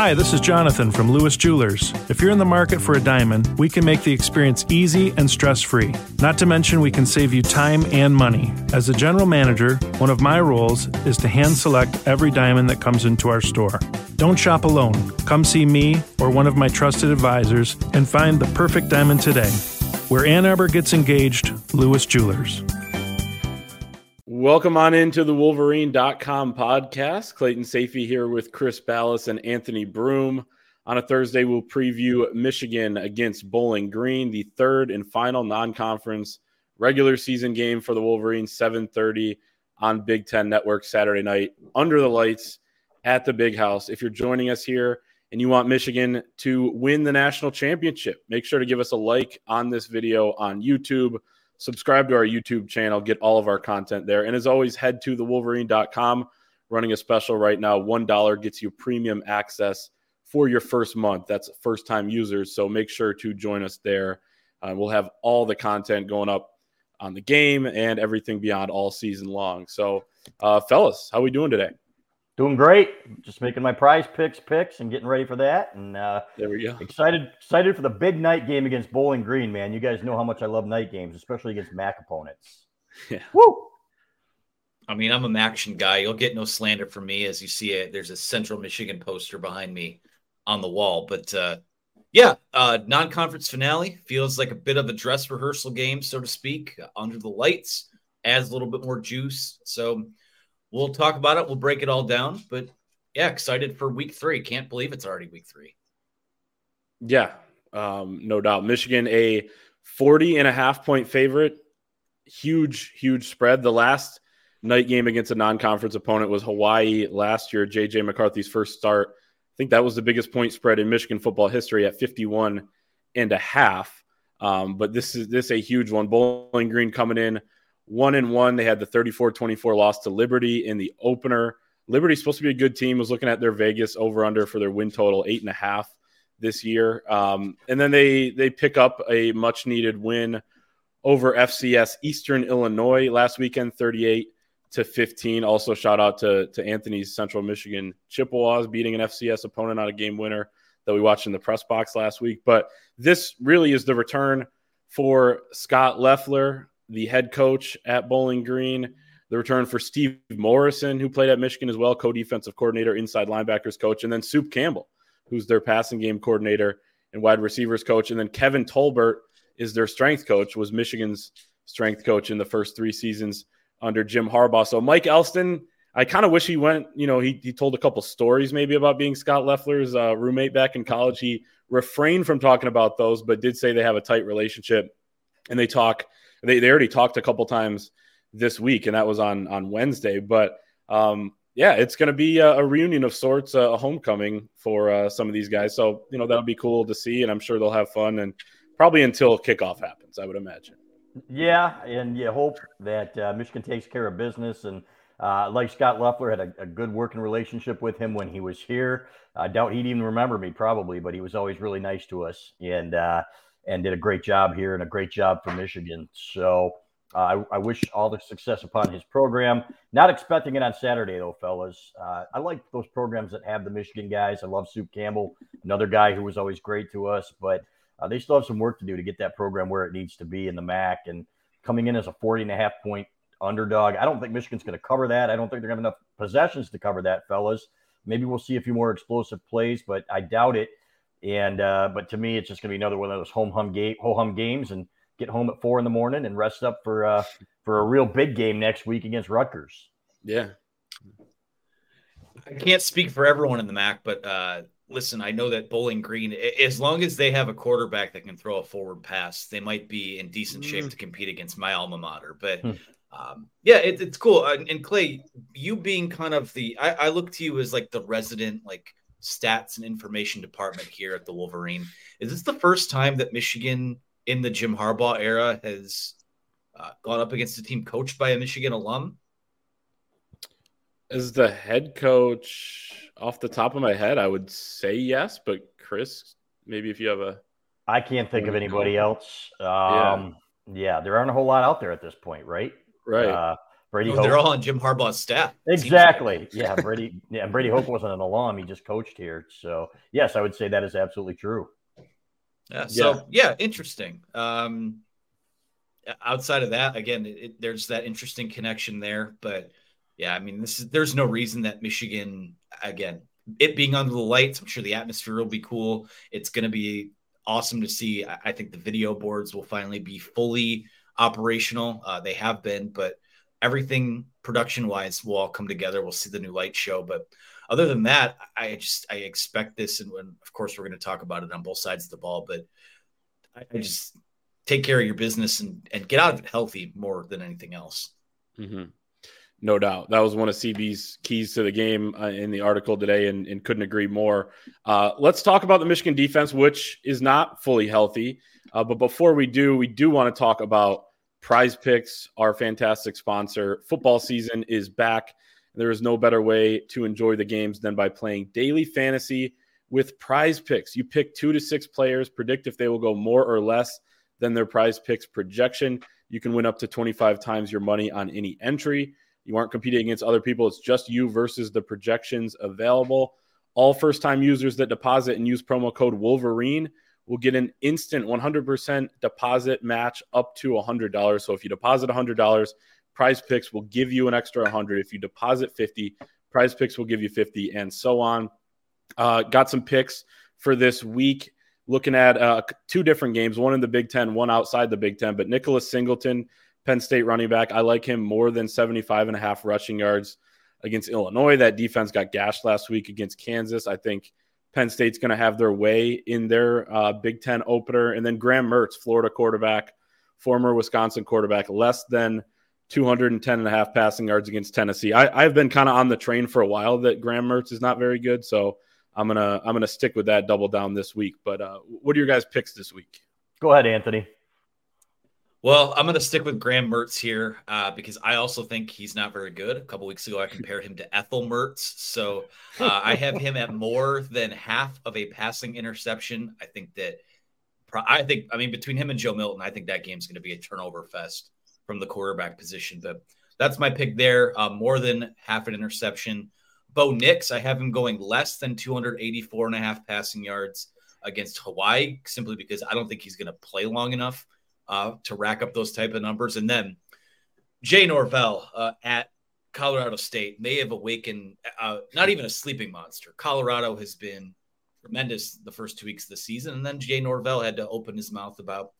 Hi, this is Jonathan from Lewis Jewelers. If you're in the market for a diamond, we can make the experience easy and stress free. Not to mention, we can save you time and money. As a general manager, one of my roles is to hand select every diamond that comes into our store. Don't shop alone. Come see me or one of my trusted advisors and find the perfect diamond today. Where Ann Arbor gets engaged, Lewis Jewelers. Welcome on into the Wolverine.com podcast. Clayton Sayfie here with Chris Balas and Anthony Broome. On a Thursday, we'll preview Michigan against Bowling Green, the third and final non-conference regular season game for the Wolverines, 7:30 on Big Ten Network Saturday night under the lights at the Big House. If you're joining us here and you want Michigan to win the national championship, make sure to give us a like on this video on YouTube subscribe to our YouTube channel, get all of our content there. And as always, head to thewolverine.com, running a special right now. $1 gets you premium access for your first month. That's first time users. So make sure to join us there. Uh, we'll have all the content going up on the game and everything beyond all season long. So, uh, fellas, how we doing today? Doing great. Just making my prize picks picks and getting ready for that. And uh, there we go. Excited excited for the big night game against Bowling Green, man. You guys know how much I love night games, especially against MAC opponents. Yeah. Woo! I mean, I'm a MACtion guy. You'll get no slander from me as you see it. There's a Central Michigan poster behind me on the wall. But uh, yeah, uh, non-conference finale feels like a bit of a dress rehearsal game, so to speak, under the lights. Adds a little bit more juice. So we'll talk about it. We'll break it all down. But yeah, excited for week three. Can't believe it's already week three. Yeah, um, no doubt. Michigan, a 40 and a half point favorite. Huge, huge spread. The last night game against a non conference opponent was Hawaii last year, JJ McCarthy's first start. I think that was the biggest point spread in Michigan football history at 51 and a half. Um, but this is this is a huge one. Bowling Green coming in one and one. They had the 34 24 loss to Liberty in the opener. Liberty's supposed to be a good team. Was looking at their Vegas over under for their win total eight and a half this year. Um, and then they they pick up a much needed win over FCS Eastern Illinois last weekend, 38 to 15. Also, shout out to to Anthony's Central Michigan Chippewas beating an FCS opponent on a game winner that we watched in the press box last week. But this really is the return for Scott Loeffler the head coach at Bowling Green. The return for Steve Morrison, who played at Michigan as well, co defensive coordinator, inside linebackers coach, and then Soup Campbell, who's their passing game coordinator and wide receivers coach. And then Kevin Tolbert is their strength coach, was Michigan's strength coach in the first three seasons under Jim Harbaugh. So Mike Elston, I kind of wish he went, you know, he, he told a couple stories maybe about being Scott Loeffler's uh, roommate back in college. He refrained from talking about those, but did say they have a tight relationship and they talk – they, they already talked a couple times this week, and that was on on Wednesday. But um, yeah, it's going to be a, a, reunion of sorts, a homecoming for uh, some of these guys. So you know that'll be cool to see, and I'm sure they'll have fun, and probably until kickoff happens, I would imagine. Yeah, and you hope that uh, Michigan takes care of business, and uh, like Scott Loeffler had a, a, good working relationship with him when he was here. I doubt he'd even remember me probably, but he was always really nice to us, and uh, and did a great job here and a great job for Michigan. So uh, I, I, wish all the success upon his program. Not expecting it on Saturday, though, fellas. Uh, I like those programs that have the Michigan guys. I love Soup Campbell, another guy who was always great to us, but uh, they still have some work to do to get that program where it needs to be in the MAC. And coming in as a 40 and a half point underdog, I don't think Michigan's going to cover that. I don't think they're going to have enough possessions to cover that, fellas. Maybe we'll see a few more explosive plays, but I doubt it. And uh, but to me, it's just going to be another one of those home hum game, ho hum games, and get home at four in the morning and rest up for uh, for a real big game next week against Rutgers. Yeah, I can't speak for everyone in the MAC, but uh, listen, I know that Bowling Green, as long as they have a quarterback that can throw a forward pass, they might be in decent shape mm. to compete against my alma mater. But hmm. um, yeah, it, it's cool. And Clay, you being kind of the, I, I look to you as like the resident, like stats and information department here at the Wolverine. Is this the first time that Michigan in the Jim Harbaugh era has uh, gone up against a team coached by a Michigan alum? As the head coach, off the top of my head, I would say yes. But Chris, maybe if you have a, I can't think of anybody else. Um, yeah. yeah, there aren't a whole lot out there at this point, right? Right. Uh, Brady. Oh, they're all on Jim Harbaugh's staff. Exactly. yeah, Brady. Yeah, Brady Hoke wasn't an alum; he just coached here. So yes, I would say that is absolutely true. Yeah. So yeah, yeah interesting. Um, outside of that, again, it, there's that interesting connection there. But yeah, I mean, this is there's no reason that Michigan, again, it being under the lights, I'm sure the atmosphere will be cool. It's going to be awesome to see. I think the video boards will finally be fully operational. Uh, they have been, but everything production wise will all come together. We'll see the new light show, but other than that, I just I expect this, and when, of course we're going to talk about it on both sides of the ball. But I, I just take care of your business and and get out of it healthy more than anything else. Mm-hmm. No doubt. That was one of CB's keys to the game uh, in the article today, and, and couldn't agree more. Uh, let's talk about the Michigan defense, which is not fully healthy. Uh, but before we do, we do want to talk about Prize Picks, our fantastic sponsor. Football season is back. There is no better way to enjoy the games than by playing daily fantasy with Prize Picks. You pick two to six players, predict if they will go more or less than their Prize Picks projection. You can win up to 25 times your money on any entry. You aren't competing against other people. It's just you versus the projections available. All first time users that deposit and use promo code Wolverine will get an instant 100% deposit match up to $100. So if you deposit $100, Prize Picks will give you an extra 100. If you deposit 50, Prize Picks will give you 50, and so on. Uh, got some picks for this week. Looking at uh, two different games, one in the Big Ten, one outside the Big Ten. But Nicholas Singleton Penn State running back. I like him more than 75 and a half rushing yards against Illinois. That defense got gashed last week against Kansas. I think Penn State's going to have their way in their uh, Big Ten opener. And then Graham Mertz, Florida quarterback, former Wisconsin quarterback, less than 210 and a half passing yards against Tennessee. I, have been kind of on the train for a while that Graham Mertz is not very good. So I'm gonna I'm gonna stick with that double down this week. But uh, what are your guys' picks this week? Go ahead, Anthony. Well, I'm going to stick with Graham Mertz here uh, because I also think he's not very good. A couple weeks ago, I compared him to Ethel Mertz. So uh, I have him at more than half of a passing interception. I think that, I think, I mean, between him and Joe Milton, I think that game's going to be a turnover fest from the quarterback position. But that's my pick there. Uh, more than half an interception. Bo Nix, I have him going less than 284 and a half passing yards against Hawaii simply because I don't think he's going to play long enough uh, to rack up those type of numbers. And then Jay Norvell uh, at Colorado State may have awakened uh, not even a sleeping monster. Colorado has been tremendous the first two weeks of the season, and then Jay Norvell had to open his mouth about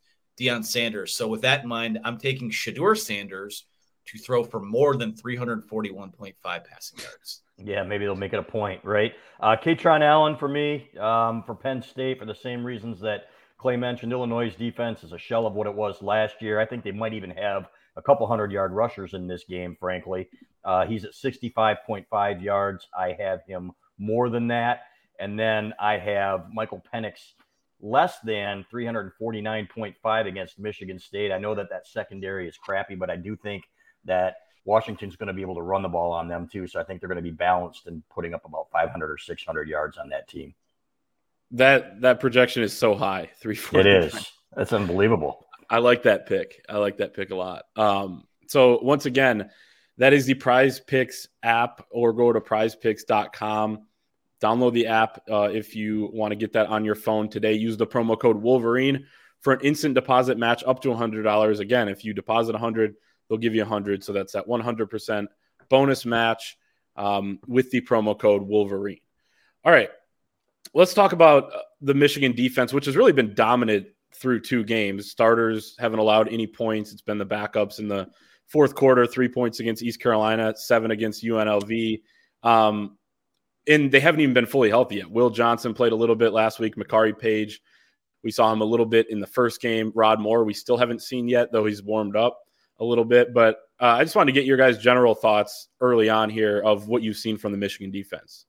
Deion Sanders. So with that in mind, I'm taking Shedeur Sanders to throw for more than 341.5 passing yards. Yeah, maybe they'll make it a point, right? Uh, Kaytron Allen for me, um, for Penn State, for the same reasons that Clay mentioned Illinois' defense is a shell of what it was last year. I think they might even have a couple hundred yard rushers in this game, frankly. Uh, he's at 65.5 yards. I have him more than that. And then I have Michael Penix less than 349.5 against Michigan State. I know that that secondary is crappy, but I do think that Washington's going to be able to run the ball on them too. So I think they're going to be balanced and putting up about 500 or 600 yards on that team. That that projection is so high, three four. It is. That's unbelievable. I like that pick. I like that pick a lot. Um, so once again, that is the Prize Picks app, or go to PrizePicks.com. Download the app uh, if you want to get that on your phone today. Use the promo code Wolverine for an instant deposit match up to $100. Again, if you deposit 100, they'll give you 100. So that's that 100% bonus match um, with the promo code Wolverine. All right, let's talk about uh, the Michigan defense, which has really been dominant through two games. Starters haven't allowed any points. It's been the backups in the fourth quarter, three points against East Carolina, seven against UNLV. Um, and they haven't even been fully healthy yet. Will Johnson played a little bit last week. Makari Paige, we saw him a little bit in the first game. Rod Moore, we still haven't seen yet, though he's warmed up a little bit. But uh, I just wanted to get your guys' general thoughts early on here of what you've seen from the Michigan defense.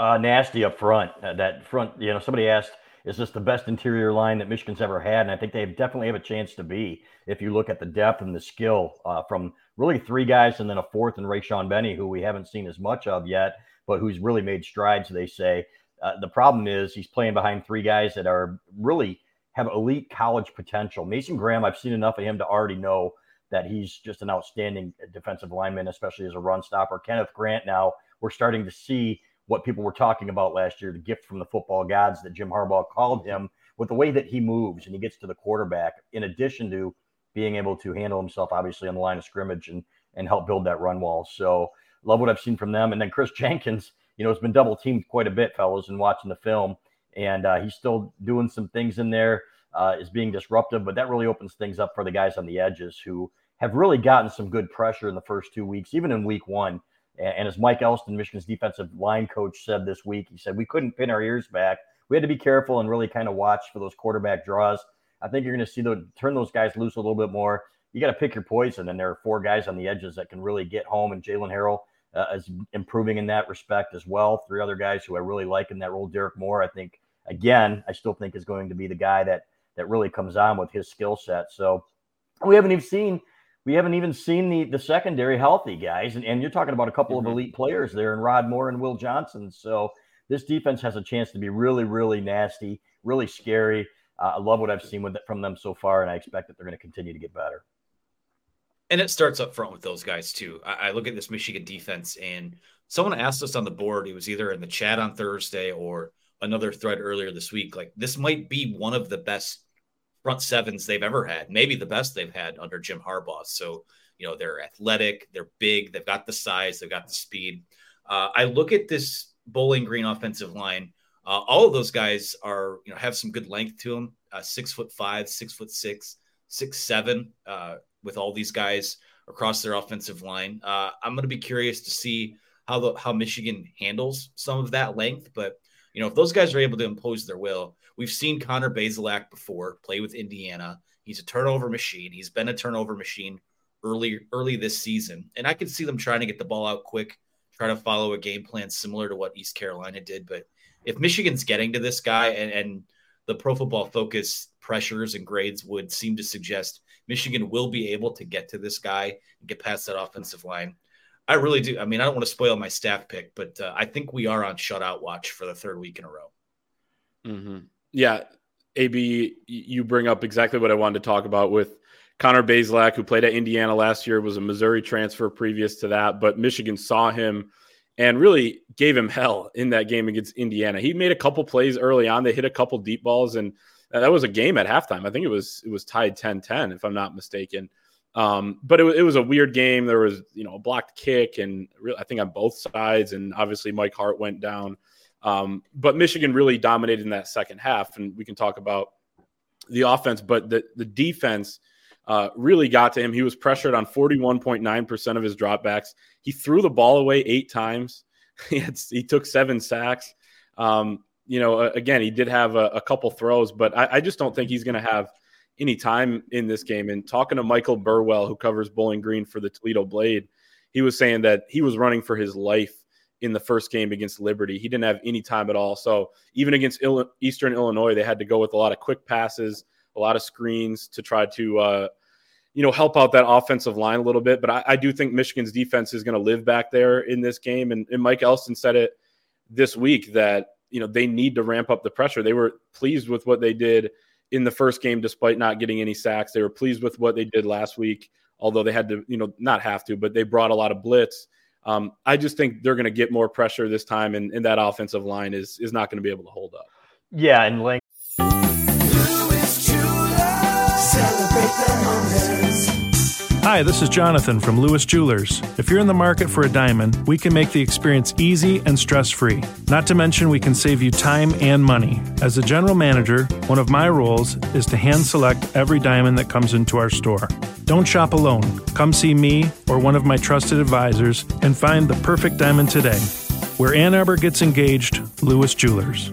Uh, nasty up front. Uh, that front, you know, somebody asked, is this the best interior line that Michigan's ever had? And I think they definitely have a chance to be if you look at the depth and the skill uh, from really three guys and then a fourth in Rayshaun Benny, who we haven't seen as much of yet, but who's really made strides, they say. Uh, the problem is he's playing behind three guys that are really have elite college potential. Mason Graham, I've seen enough of him to already know that he's just an outstanding defensive lineman, especially as a run stopper. Kenneth Grant now, we're starting to see what people were talking about last year, the gift from the football gods that Jim Harbaugh called him, with the way that he moves and he gets to the quarterback, in addition to being able to handle himself, obviously, on the line of scrimmage and, and help build that run wall. So, love what I've seen from them. And then Chris Jenkins, you know, has been double teamed quite a bit, fellas, and watching the film. And uh, he's still doing some things in there, uh, is being disruptive, but that really opens things up for the guys on the edges who have really gotten some good pressure in the first two weeks, even in week one. And, as Mike Elston, Michigan's defensive line coach, said this week, he said, We couldn't pin our ears back. We had to be careful and really kind of watch for those quarterback draws. I think you're going to see the turn those guys loose a little bit more. You got to pick your poison, and there are four guys on the edges that can really get home. And Jaylen Harrell uh, is improving in that respect as well. Three other guys who I really like in that role. Derrick Moore, I think, again, I still think is going to be the guy that that really comes on with his skill set. So we haven't even seen we haven't even seen the the secondary healthy guys, and, and you're talking about a couple mm-hmm. of elite players there, and Rod Moore and Will Johnson. So this defense has a chance to be really, really nasty, really scary. Uh, I love what I've seen with it from them so far, and I expect that they're going to continue to get better. And it starts up front with those guys too. I, I look at this Michigan defense, and someone asked us on the board. It was either in the chat on Thursday or another thread earlier this week. Like this might be one of the best front sevens they've ever had, maybe the best they've had under Jim Harbaugh. So you know they're athletic, they're big, they've got the size, they've got the speed. Uh, I look at this Bowling Green offensive line uh, all of those guys are, you know, have some good length to them. Uh, six foot five, six foot six, six seven. Uh, with all these guys across their offensive line, uh, I'm going to be curious to see how the how Michigan handles some of that length. But you know, if those guys are able to impose their will, we've seen Connor Bazelak before play with Indiana. He's a turnover machine. He's been a turnover machine early early this season, and I could see them trying to get the ball out quick, try to follow a game plan similar to what East Carolina did, but if Michigan's getting to this guy and, and the pro football focus pressures and grades would seem to suggest Michigan will be able to get to this guy and get past that offensive line. I really do. I mean, I don't want to spoil my staff pick, but uh, I think we are on shutout watch for the third week in a row. Mm-hmm. Yeah. AB, you bring up exactly what I wanted to talk about with Connor Bazelak, who played at Indiana last year, was a Missouri transfer previous to that, but Michigan saw him and really gave him hell in that game against Indiana. He made a couple plays early on. They hit a couple deep balls, and that was a game at halftime. I think it was it was tied 10-10, if I'm not mistaken. Um, but it, it, was a weird game. There was you know a blocked kick, and re- I think on both sides, and obviously Mike Hart went down. Um, but Michigan really dominated in that second half, and we can talk about the offense, but the the defense uh, really got to him. He was pressured on 41.9% of his dropbacks. He threw the ball away eight times. he, had, he took seven sacks. Um, you know, again, he did have a, a couple throws, but I, I just don't think he's going to have any time in this game. And talking to Michael Burwell, who covers Bowling Green for the Toledo Blade, he was saying that he was running for his life in the first game against Liberty. He didn't have any time at all. So even against Eastern Illinois, they had to go with a lot of quick passes, a lot of screens to try to uh, you know, help out that offensive line a little bit. But I, I do think Michigan's defense is going to live back there in this game. And, and Mike Elston said it this week that, you know, they need to ramp up the pressure. They were pleased with what they did in the first game, despite not getting any sacks. They were pleased with what they did last week, although they had to, you know, not have to, but they brought a lot of blitz. Um, I just think they're going to get more pressure this time, and, and that offensive line is is not going to be able to hold up. Yeah, and Link Hi, this is Jonathan from Lewis Jewelers. If you're in the market for a diamond, we can make the experience easy and stress free. Not to mention, we can save you time and money. As a general manager, one of my roles is to hand select every diamond that comes into our store. Don't shop alone. Come see me or one of my trusted advisors and find the perfect diamond today. Where Ann Arbor gets engaged, Lewis Jewelers.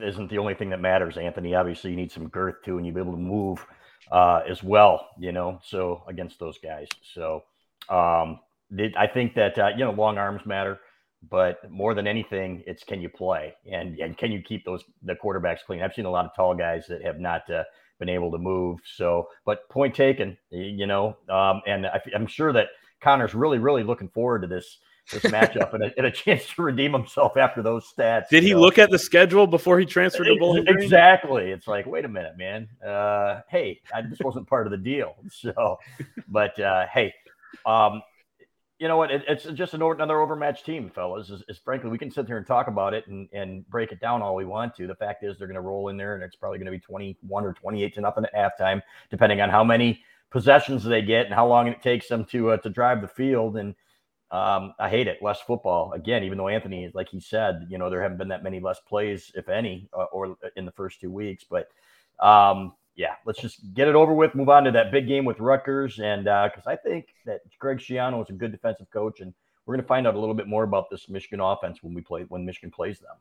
isn't the only thing that matters, Anthony. Obviously, you need some girth too, and you be able to move uh, as well. You know, so against those guys. So um, I think that uh, you know long arms matter, but more than anything, it's can you play and and can you keep those the quarterbacks clean. I've seen a lot of tall guys that have not uh, been able to move. So, but point taken, you know, um, and I, am sure that Connor's really really looking forward to this this matchup and, a, and, a, chance to redeem himself after those stats. Did he know? look at the schedule before he transferred to Bowling Green? Exactly. It's like, wait a minute, man. Uh, hey, I, this wasn't part of the deal. So, but uh, hey, um, you know what? It, it's just an, another overmatched team, fellas. Is, is, frankly, we can sit here and talk about it and, and break it down all we want to. The fact is, they're going to roll in there, and it's probably going to be 21 or 28 to nothing at halftime, depending on how many possessions they get and how long it takes them to uh, to drive the field. And um, I hate it. Less football again, even though Anthony, like he said, you know, there haven't been that many less plays, if any, uh, or in the first two weeks. But um, yeah, let's just get it over with. Move on to that big game with Rutgers, and because uh, I think that Greg Schiano is a good defensive coach, and we're going to find out a little bit more about this Michigan offense when we play when Michigan plays them.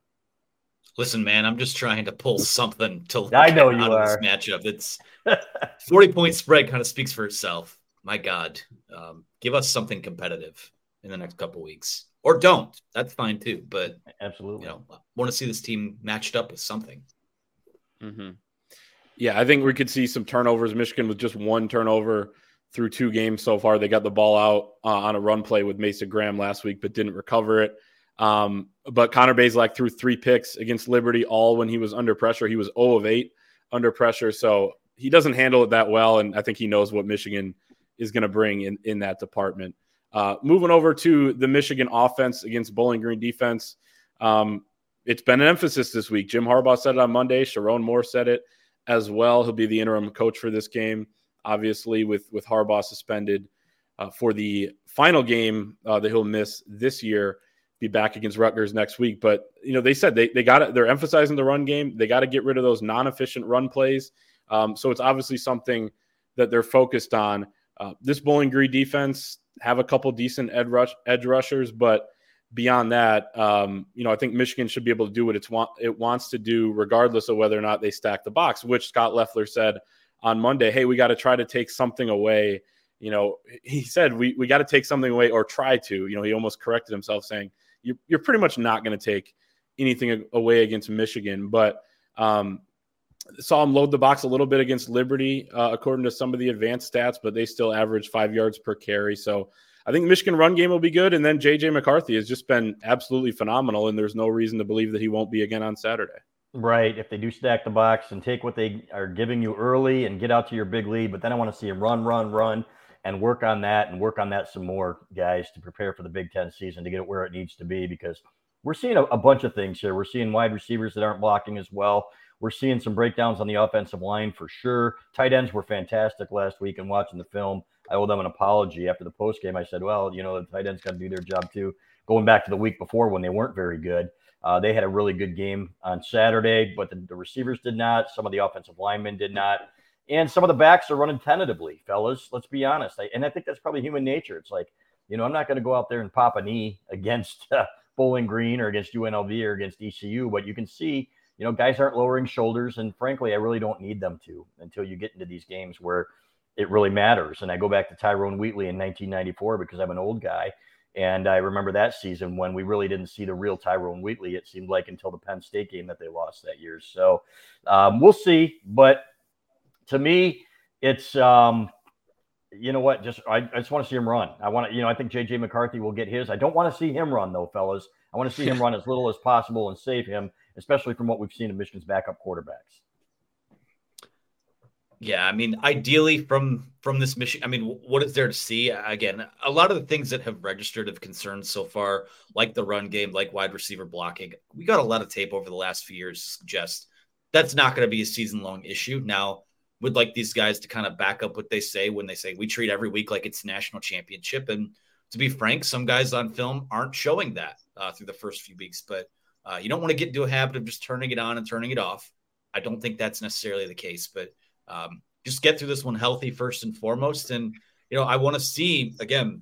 Listen, man, I'm just trying to pull something to I know you are. this matchup. It's 40 point spread kind of speaks for itself. My God, um, give us something competitive in the next couple weeks, or don't. That's fine too. But absolutely, you know, want to see this team matched up with something. Mm-hmm. Yeah, I think we could see some turnovers. Michigan with just one turnover through two games so far. They got the ball out uh, on a run play with Mason Graham last week, but didn't recover it. Um, but Connor Bazelak threw three picks against Liberty, all when he was under pressure. He was 0 of 8 under pressure. So he doesn't handle it that well. And I think he knows what Michigan is going to bring in, in that department. Uh, moving over to the Michigan offense against Bowling Green defense. Um, it's been an emphasis this week. Jim Harbaugh said it on Monday. Sherrone Moore said it as well. He'll be the interim coach for this game, obviously, with with Harbaugh suspended uh, for the final game uh, that he'll miss this year. Be back against Rutgers next week, but you know they said they they got. They're emphasizing the run game. They got to get rid of those non-efficient run plays. Um, so it's obviously something that they're focused on. Uh, this Bowling Green defense have a couple decent edge, rush, edge rushers, but beyond that, um, you know, I think Michigan should be able to do what it's want, it wants to do, regardless of whether or not they stack the box. Which Scott Loeffler said on Monday, "Hey, we got to try to take something away." You know, he said we we got to take something away or try to. You know, he almost corrected himself, saying you're you're pretty much not going to take anything away against Michigan, but. Um, saw him load the box a little bit against Liberty, uh, according to some of the advanced stats, but they still average five yards per carry. So I think Michigan run game will be good. And then JJ McCarthy has just been absolutely phenomenal. And there's no reason to believe that he won't be again on Saturday. Right. If they do stack the box and take what they are giving you early and get out to your big lead, but then I want to see him run, run, run and work on that and work on that some more, guys, to prepare for the Big Ten season to get it where it needs to be because we're seeing a, a bunch of things here. We're seeing wide receivers that aren't blocking as well. We're seeing some breakdowns on the offensive line for sure. Tight ends were fantastic last week and watching the film. I owe them an apology after the post game. I said, well, you know, the tight ends got to do their job too. Going back to the week before when they weren't very good, uh, they had a really good game on Saturday, but the, the, receivers did not. Some of the offensive linemen did not. And some of the backs are running tentatively, fellas. Let's be honest. I, and I think that's probably human nature. It's like, you know, I'm not going to go out there and pop a knee against uh, Bowling Green or against UNLV or against ECU, but you can see, you know, guys aren't lowering shoulders. And frankly, I really don't need them to until you get into these games where it really matters. And I go back to Tyrone Wheatley in 1994 because I'm an old guy. And I remember that season when we really didn't see the real Tyrone Wheatley, it seemed like until the Penn State game that they lost that year. So um, we'll see. But to me, it's, um, you know what? Just I, I just want to see him run. I want to, you know, I think JJ McCarthy will get his. I don't want to see him run though, fellas. I want to see him run as little as possible and save him, especially from what we've seen in Michigan's backup quarterbacks. Yeah, I mean, ideally from from this mission, I mean, what is there to see? Again, a lot of the things that have registered of concerns so far, like the run game, like wide receiver blocking, we got a lot of tape over the last few years suggest that's not going to be a season long issue. Now, would like these guys to kind of back up what they say when they say we treat every week like it's national championship. And to be frank, some guys on film aren't showing that uh, through the first few weeks. But uh, you don't want to get into a habit of just turning it on and turning it off. I don't think that's necessarily the case, but um, just get through this one healthy first and foremost. And you know, I want to see again,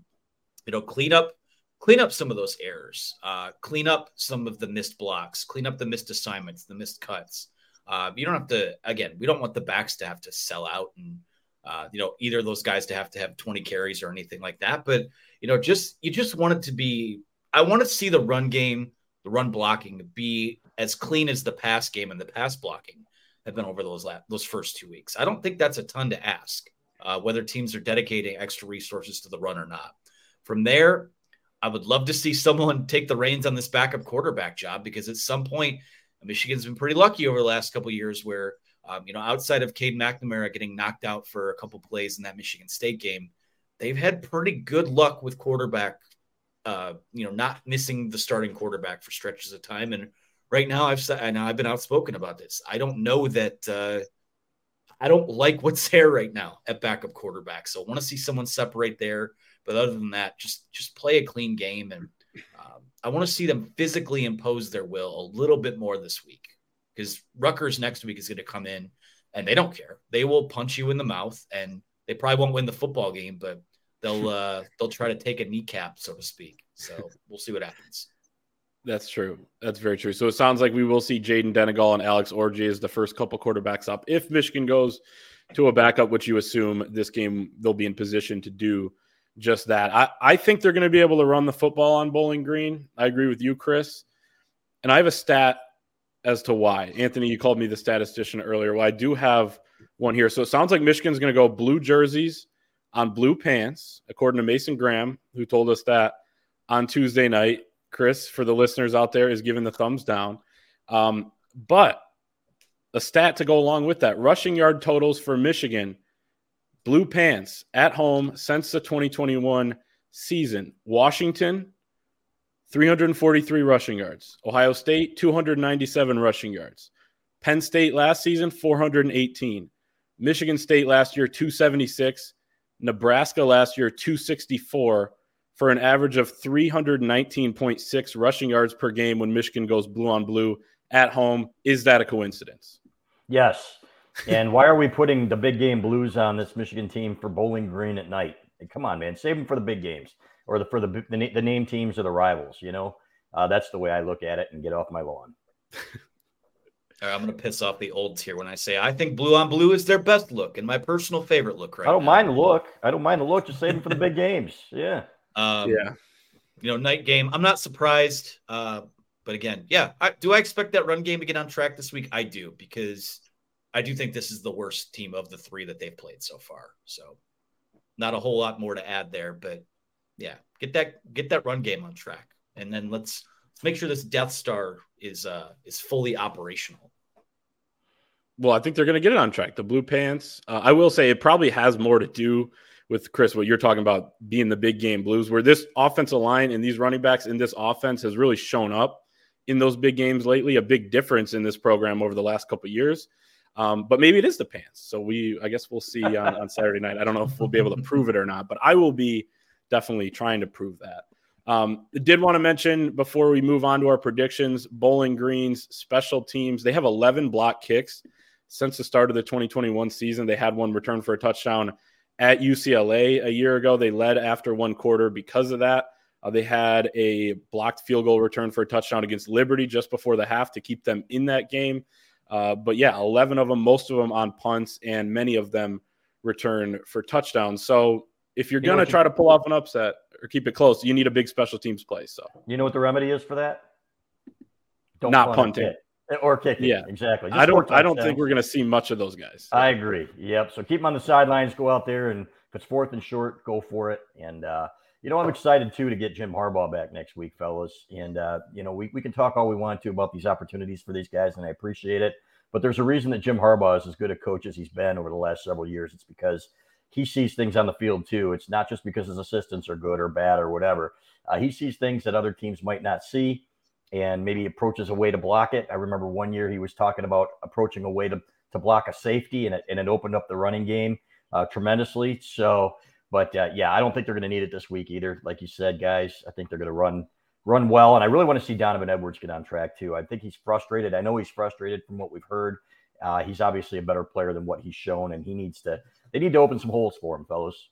you know, clean up clean up some of those errors, uh, clean up some of the missed blocks, clean up the missed assignments, the missed cuts. Uh, you don't have to again, we don't want the backs to have to sell out and uh, you know, either of those guys to have to have 20 carries or anything like that. But, you know, just you just want it to be, I want to see the run game, the run blocking be as clean as the pass game and the pass blocking have been over those last, those first two weeks. I don't think that's a ton to ask, uh, whether teams are dedicating extra resources to the run or not. From there, I would love to see someone take the reins on this backup quarterback job because at some point, Michigan's been pretty lucky over the last couple years where, um, you know, outside of Cade McNamara getting knocked out for a couple plays in that Michigan State game, they've had pretty good luck with quarterback, uh, you know, not missing the starting quarterback for stretches of time. And right now, I've said, and I've been outspoken about this. I don't know that. Uh, I don't like what's there right now at backup quarterback. So I want to see someone separate there. But other than that, just just play a clean game, and um, I want to see them physically impose their will a little bit more this week because Rutgers next week is going to come in and they don't care. They will punch you in the mouth, and they probably won't win the football game, but they'll uh, they'll try to take a kneecap, so to speak. So we'll see what happens. That's true. That's very true. So it sounds like we will see Jayden Denegal and Alex Orji as the first couple quarterbacks up. If Michigan goes to a backup, which you assume this game they'll be in position to do just that. I, I think they're going to be able to run the football on Bowling Green. I agree with you, Chris. And I have a stat as to why. Anthony, you called me the statistician earlier. Well, I do have one here. So it sounds like Michigan's going to go blue jerseys on blue pants, according to Mason Graham, who told us that on Tuesday night. Chris, for the listeners out there, is giving the thumbs down. Um, but a stat to go along with that rushing yard totals for Michigan – Blue Pants at home since the 2021 season. Washington, 343 rushing yards. Ohio State, 297 rushing yards. Penn State last season, 418. Michigan State last year, 276. Nebraska last year, 264 for an average of 319.6 rushing yards per game when Michigan goes blue on blue at home. Is that a coincidence? Yes and why are we putting the big game blues on this Michigan team for Bowling Green at night? come on, man, save them for the big games or the for the the, the name teams or the rivals. You know, uh, that's the way I look at it and get off my lawn. right, I'm going to piss off the olds here when I say I think blue on blue is their best look and my personal favorite look right I don't now. mind the look. I don't mind the look. Just save them for the big games. Yeah. Um, yeah. You know, night game. I'm not surprised. Uh, but again, yeah. I, do I expect that run game to get on track this week? I do because I do think this is the worst team of the three that they've played so far. So not a whole lot more to add there, but yeah, get that get that run game on track, and then let's let's make sure this Death Star is uh is fully operational. Well, I think they're going to get it on track. The blue pants. Uh, I will say it probably has more to do with Chris what you're talking about being the big game blues, where this offensive line and these running backs in this offense has really shown up in those big games lately. A big difference in this program over the last couple years. Um, but maybe it is the pants. So we, I guess we'll see on, on Saturday night. I don't know if we'll be able to prove it or not, but I will be definitely trying to prove that. Um, did want to mention before we move on to our predictions, Bowling Green's special teams. They have 11 block kicks since the start of the 2021 season. They had one return for a touchdown at UCLA a year ago. They led after one quarter because of that. Uh, they had a blocked field goal return for a touchdown against Liberty just before the half to keep them in that game. Uh, but yeah, 11 of them, most of them on punts, and many of them return for touchdowns. So if you're you going to try to pull off an upset or keep it close, you need a big special teams play. So you know what the remedy is for that? Don't not punt punting or kicking. Yeah, exactly. Just I don't. I don't think we're going to see much of those guys. I agree. Yep. So keep them on the sidelines. Go out there, and if it's fourth and short, go for it. And uh, you know, I'm excited too to get Jim Harbaugh back next week, fellas. And uh, you know, we, we can talk all we want to about these opportunities for these guys, and I appreciate it. But there's a reason that Jim Harbaugh is as good a coach as he's been over the last several years. It's because he sees things on the field too. It's not just because his assistants are good or bad or whatever. Uh, he sees things that other teams might not see, and maybe approaches a way to block it. I remember one year he was talking about approaching a way to to block a safety, and it and it opened up the running game uh, tremendously. So but uh, yeah, I don't think they're going to need it this week either. Like you said, guys, I think they're going to run run well, and I really want to see Donovan Edwards get on track too. I think he's frustrated. I know he's frustrated from what we've heard. Uh, he's obviously a better player than what he's shown, and he needs to. They need to open some holes for him, fellas.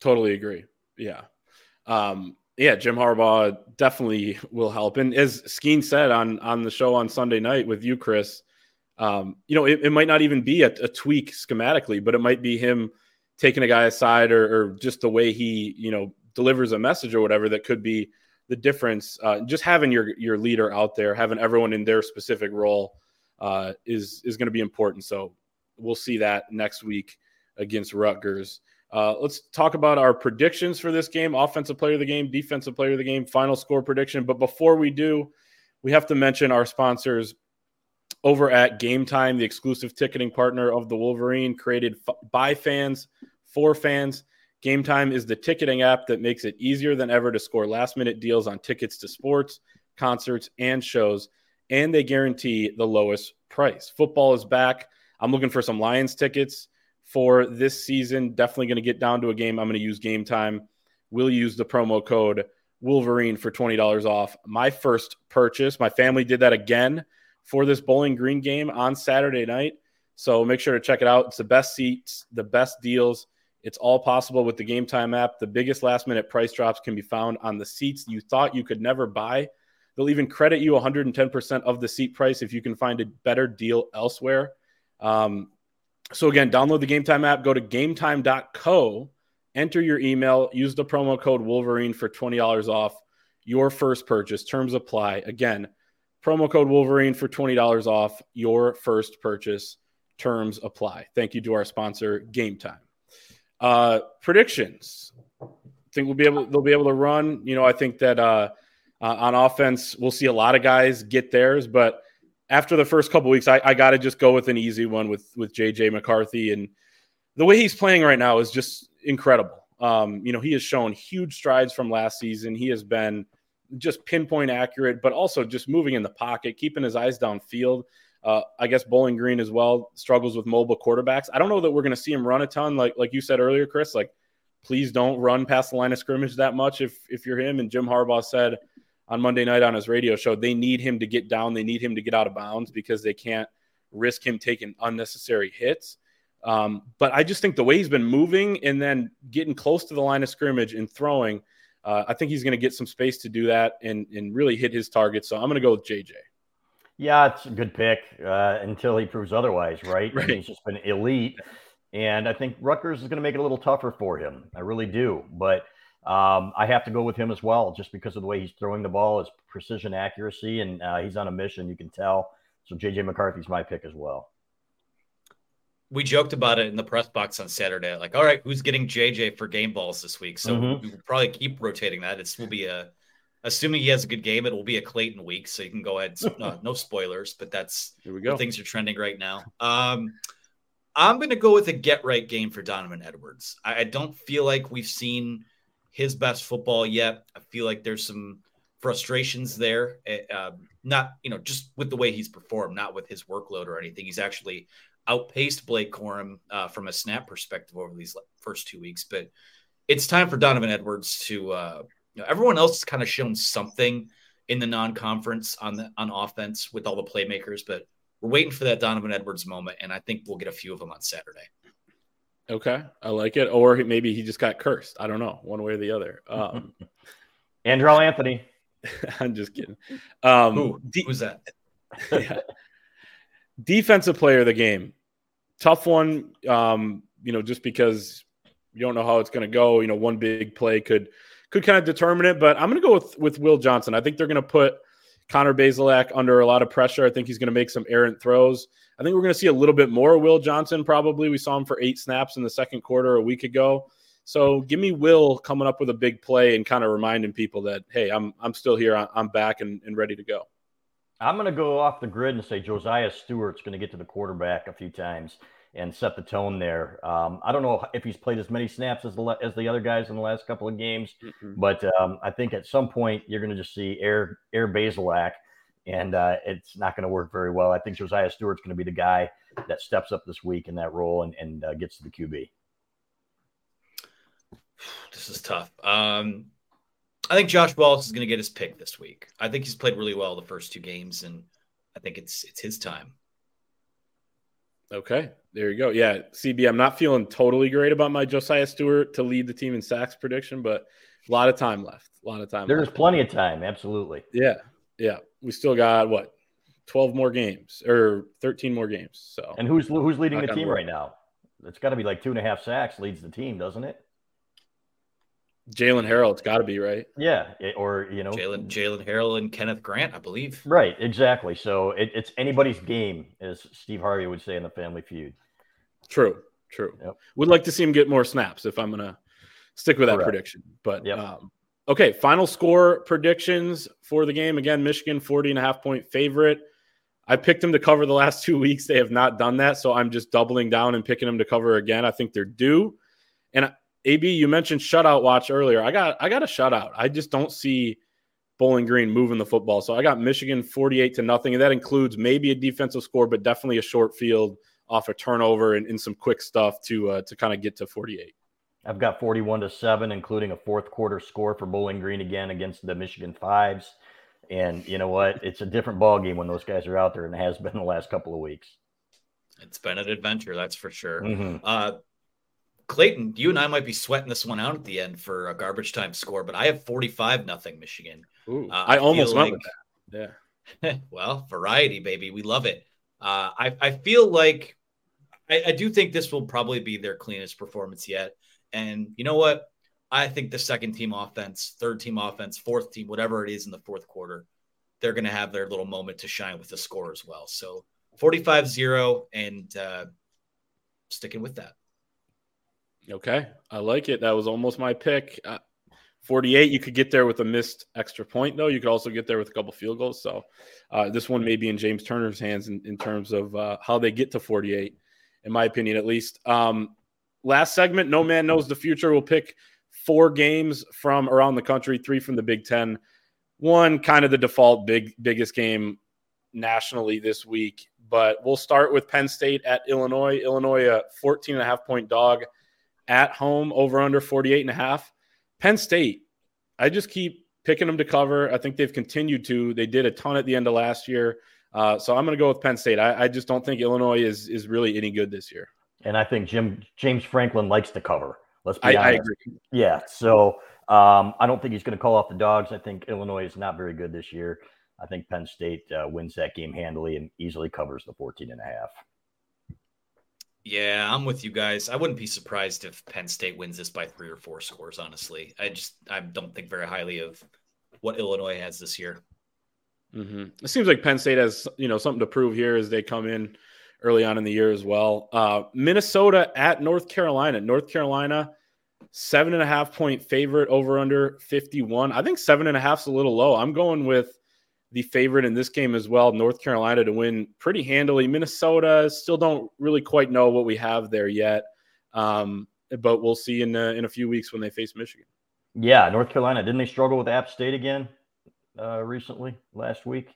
Totally agree. Yeah. Um, yeah, Jim Harbaugh definitely will help. And as Skeen said on on the show on Sunday night with you, Chris, Um, you know, it, it, might not even be a, a, tweak schematically, but it might be him taking a guy aside or, or, just the way he, you know, delivers a message or whatever that could be the difference. Uh, just having your your leader out there, having everyone in their specific role uh, is is going to be important. So we'll see that next week against Rutgers. Uh, let's talk about our predictions for this game offensive player of the game, defensive player of the game, final score prediction. But before we do, we have to mention our sponsors over at Game Time, the exclusive ticketing partner of the Wolverine, created f- by fans for fans. Game Time is the ticketing app that makes it easier than ever to score last minute deals on tickets to sports, concerts, and shows, and they guarantee the lowest price. Football is back. I'm looking for some Lions tickets for this season. Definitely going to get down to a game. I'm going to use game time. We'll use the promo code Wolverine for $20 off. My first purchase, my family did that again for this Bowling Green game on Saturday night. So make sure to check it out. It's the best seats, the best deals. It's all possible with the Game Time app. The biggest last minute price drops can be found on the seats you thought you could never buy. They'll even credit you 110% of the seat price if you can find a better deal elsewhere. Um, so again, download the Game Time app, go to gametime.co, enter your email, use the promo code Wolverine for $20 off your first purchase. Terms apply. Again, promo code Wolverine for $20 off your first purchase. Terms apply. Thank you to our sponsor, Game Time. Uh, predictions. I think we'll be able they'll be able to run. You know, I think that uh, uh, on offense, we'll see a lot of guys get theirs, but after the first couple weeks, I, I got to just go with an easy one with with JJ McCarthy, and the way he's playing right now is just incredible. Um, you know, he has shown huge strides from last season. He has been just pinpoint accurate, but also just moving in the pocket, keeping his eyes downfield. Uh, I guess Bowling Green as well struggles with mobile quarterbacks. I don't know that we're going to see him run a ton, like like you said earlier, Chris. Like, please don't run past the line of scrimmage that much if if you're him. And Jim Harbaugh said on Monday night on his radio show, they need him to get down. They need him to get out of bounds because they can't risk him taking unnecessary hits. Um, but I just think the way he's been moving and then getting close to the line of scrimmage and throwing, uh, I think he's going to get some space to do that and, and really hit his target. So I'm going to go with JJ. Yeah, it's a good pick uh, until he proves otherwise, right? right. He's just been elite. And I think Rutgers is going to make it a little tougher for him. I really do. But um, I have to go with him as well, just because of the way he's throwing the ball, his precision accuracy, and uh, he's on a mission. You can tell. So JJ McCarthy's my pick as well. We joked about it in the press box on Saturday. Like, all right, who's getting JJ for game balls this week? So mm-hmm. we will probably keep rotating that. It will be a, assuming he has a good game, it will be a Clayton week. So you can go ahead. no, no spoilers, but that's here we go. Things are trending right now. Um, I'm going to go with a get right game for Donovan Edwards. I, I don't feel like we've seen his best football yet. I feel like there's some frustrations there. Uh, not, you know, just with the way he's performed, not with his workload or anything. He's actually outpaced Blake Corum uh, from a snap perspective over these first two weeks. But it's time for Donovan Edwards to. Uh, you know, everyone else has kind of shown something in the non-conference on the on offense with all the playmakers, but we're waiting for that Donovan Edwards moment, and I think we'll get a few of them on Saturday. Okay, I like it. Or maybe he just got cursed. I don't know, one way or the other. Um, Andrew Anthony. I'm just kidding. Um, Who? De- Who's that? yeah. Defensive player of the game. Tough one. Um, you know, just because you don't know how it's going to go. You know, one big play could could kind of determine it. But I'm going to go with with Will Johnson. I think they're going to put Connor Bazelak under a lot of pressure. I think he's going to make some errant throws. I think we're going to see a little bit more Will Johnson probably. We saw him for eight snaps in the second quarter a week ago. So give me Will coming up with a big play and kind of reminding people that, hey, I'm I'm still here. I'm back and, and ready to go. I'm going to go off the grid and say Josaiah Stewart's going to get to the quarterback a few times and set the tone there. Um, I don't know if he's played as many snaps as the as the other guys in the last couple of games, mm-hmm. but um, I think at some point you're going to just see Air Air Bazelak and uh, it's not going to work very well. I think Josaiah Stewart's going to be the guy that steps up this week in that role and, and uh, gets to the QB. This is tough. Um, I think Josh Wallace is going to get his pick this week. I think he's played really well the first two games, and I think it's it's his time. Okay, there you go. Yeah, CB, I'm not feeling totally great about my Josiah Stewart to lead the team in sacks prediction, but a lot of time left. A lot of time. There's left. plenty of time. Absolutely. Yeah, yeah we still got what 12 more games or 13 more games. So and who's who's leading the team right now? It's got to be like two and a half sacks leads the team, doesn't it? Jaylen Harrell, it's got to be right. Yeah, it, or you know, Jaylen Jaylen Harrell and Kenneth Grant, I believe. Right, exactly. So it, it's anybody's game, as Steve Harvey would say in the Family Feud. True, true. Yep. Would like to see him get more snaps if I'm gonna stick with that Correct. prediction. But yep. um, okay, final score predictions for the game. Again, Michigan 40 and a half point favorite. I picked them to cover the last two weeks. They have not done that, so I'm just doubling down and picking them to cover again. I think they're due. And AB, you mentioned shutout watch earlier. I got I got a shutout. I just don't see Bowling Green moving the football. So I got Michigan 48 to nothing, and that includes maybe a defensive score, but definitely a short field off a turnover and, and some quick stuff to uh, to kind of get to 48. I've got 41 to 7, including a fourth quarter score for Bowling Green again against the Michigan Fives. And you know what? It's a different ball game when those guys are out there, and it has been the last couple of weeks. It's been an adventure, that's for sure. Mm-hmm. Uh, Clayton, you and I might be sweating this one out at the end for a garbage time score, but I have 45 nothing Michigan. Ooh, uh, I, I almost went like, with that. Yeah. well, variety, baby. We love it. Uh, I, I feel like I, I do think this will probably be their cleanest performance yet. And you know what? I think the second team offense, third team offense, fourth team, whatever it is in the fourth quarter, they're going to have their little moment to shine with the score as well. So 45 0 and uh, sticking with that. Okay, I like it. That was almost my pick. Uh, 48, you could get there with a missed extra point, though. You could also get there with a couple field goals. So uh, this one may be in James Turner's hands in, in terms of uh, how they get to 48, in my opinion, at least. Um, last segment, No Man Knows the Future. We'll pick four games from around the country, three from the Big Ten. One kind of the default big biggest game nationally this week. But we'll start with Penn State at Illinois. Illinois, a 14 and a half point dog at home over under 48 and a half. Penn State, I just keep picking them to cover. I think they've continued to. They did a ton at the end of last year. Uh, so I'm going to go with Penn State. I, I, just don't think Illinois is is really any good this year. And I think Jim James Franklin likes to cover. Let's be I, honest. I agree. Yeah. So um, I don't think he's going to call off the dogs. I think Illinois is not very good this year. I think Penn State uh, wins that game handily and easily covers the 14 and a half. Yeah, I'm with you guys. I wouldn't be surprised if Penn State wins this by three or four scores. Honestly, I just I don't think very highly of what Illinois has this year. Mm-hmm. It seems like Penn State has you know something to prove here as they come in early on in the year as well. Uh, Minnesota at North Carolina. North Carolina, seven and a half point favorite over under 51. I think seven and a half is a little low. I'm going with the favorite in this game as well, North Carolina to win pretty handily. Minnesota still don't really quite know what we have there yet, um, but we'll see in a, in a few weeks when they face Michigan. Yeah, North Carolina didn't they struggle with App State again uh, recently last week?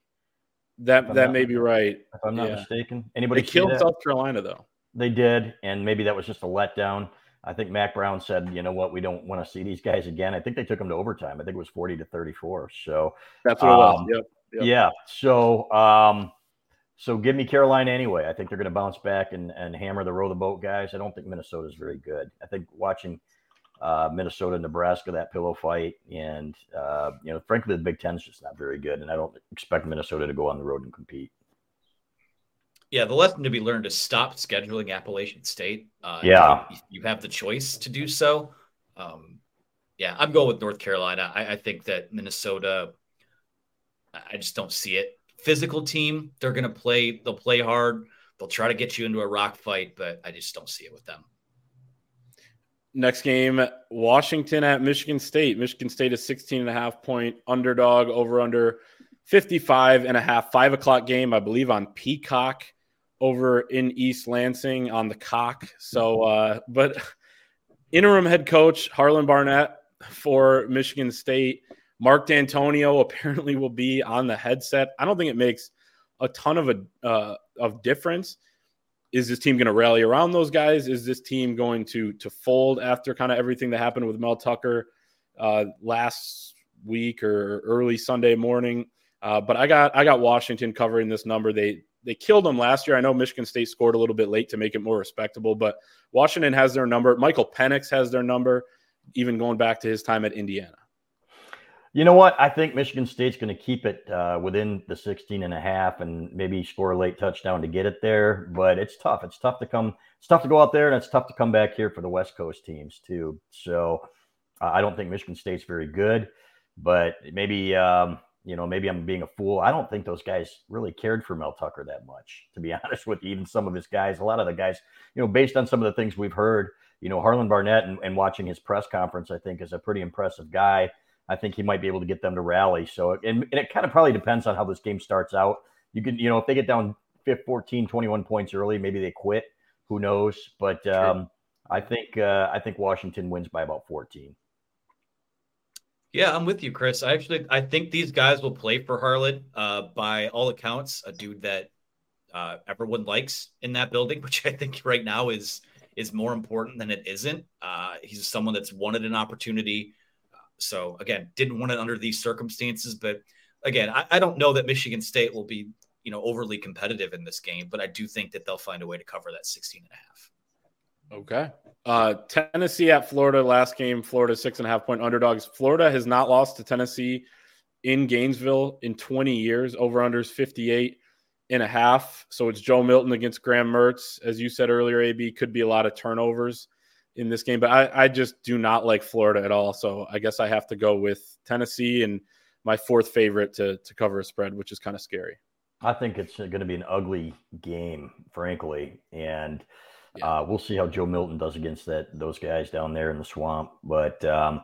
That that may be right. If I'm not yeah. mistaken, anybody they killed South Carolina though. They did, and maybe that was just a letdown. I think Mack Brown said, you know what, we don't want to see these guys again. I think they took them to overtime. I think it was 40 to 34. So that's what um, it was. Um, yep. Yep. Yeah. So, um, so give me Carolina anyway. I think they're going to bounce back and, and hammer the row the boat guys. I don't think Minnesota is very good. I think watching uh, Minnesota, Nebraska, that pillow fight, and uh, you know, frankly, the Big Ten is just not very good, and I don't expect Minnesota to go on the road and compete. Yeah, the lesson to be learned is stop scheduling Appalachian State. Uh, yeah, you, you, have the choice to do so. Um, yeah, I'm going with North Carolina. I, I think that Minnesota I just don't see it. Physical team, they're going to play. They'll play hard. They'll try to get you into a rock fight, but I just don't see it with them. Next game, Washington at Michigan State. Michigan State is 16 and a half point underdog over under 55 and a half. Five o'clock game, I believe, on Peacock over in East Lansing on the cock. So, uh, but interim head coach Harlan Barnett for Michigan State Mark Dantonio apparently will be on the headset. I don't think it makes a ton of a uh, of difference. Is this team going to rally around those guys? Is this team going to to fold after kind of everything that happened with Mel Tucker uh, last week or early Sunday morning? Uh, but I got I got Washington covering this number. They they killed them last year. I know Michigan State scored a little bit late to make it more respectable, but Washington has their number. Michael Penix has their number, even going back to his time at Indiana. You know what? I think Michigan State's going to keep it uh, within the 16 and a half and maybe score a late touchdown to get it there. But it's tough. It's tough to come. It's tough to go out there, and it's tough to come back here for the West Coast teams too. So uh, I don't think Michigan State's very good. But maybe um, you know maybe I'm being a fool. I don't think those guys really cared for Mel Tucker that much, to be honest with you. Even some of his guys, a lot of the guys, you know, based on some of the things we've heard, you know, Harlan Barnett and, and watching his press conference, I think is a pretty impressive guy I think he might be able to get them to rally. So, and, and it kind of probably depends on how this game starts out. You can, you know, if they get down 14, 21 points early, maybe they quit. Who knows? But um, I think uh, I think Washington wins by about 14. Yeah, I'm with you, Chris. I actually I think these guys will play for Harlan. Uh, by all accounts, a dude that uh, everyone likes in that building, which I think right now is is more important than it isn't. Uh, he's someone that's wanted an opportunity so again, didn't want it under these circumstances, but again, I, I, don't know that Michigan State will be, you know, overly competitive in this game, but I do think that they'll find a way to cover that 16 and a half. Okay. Uh, Tennessee at Florida last game, Florida six and a half point underdogs. Florida has not lost to Tennessee in Gainesville in 20 years. Over unders 58 and a half. So it's Joe Milton against Graham Mertz. As you said earlier, AB could be a lot of turnovers in this game, but I, I just do not like Florida at all. So I guess I have to go with Tennessee and my fourth favorite to, to cover a spread, which is kind of scary. I think it's going to be an ugly game, frankly, and yeah. uh, we'll see how Joe Milton does against that those guys down there in the swamp. But um,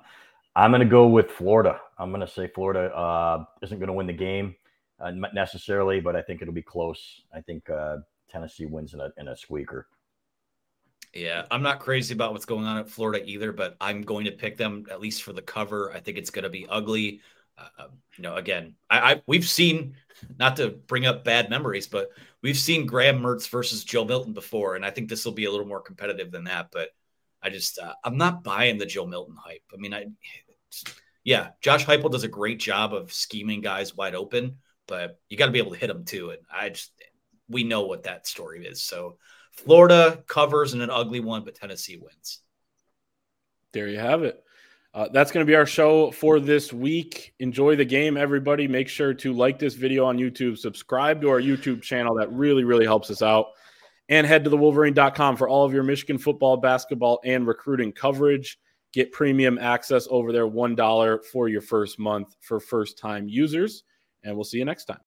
I'm going to go with Florida. I'm going to say Florida uh, isn't going to win the game uh, necessarily, but I think it'll be close. I think uh, Tennessee wins in a, in a squeaker. Yeah, I'm not crazy about what's going on at Florida either, but I'm going to pick them at least for the cover. I think it's going to be ugly. Uh, um, you know, again, I, I, we've seen not to bring up bad memories, but we've seen Graham Mertz versus Joe Milton before, and I think this will be a little more competitive than that. But I just uh, I'm not buying the Joe Milton hype. I mean, I yeah, Josh Heupel does a great job of scheming guys wide open, but you got to be able to hit them too. And I just we know what that story is, so Florida covers in an ugly one, but Tennessee wins. There you have it. Uh, that's going to be our show for this week. Enjoy the game, everybody. Make sure to like this video on YouTube, subscribe to our YouTube channel. That really, really helps us out. And head to the wolverine.com for all of your Michigan football, basketball, and recruiting coverage. Get premium access over there, $1 for your first month for first time users. And we'll see you next time.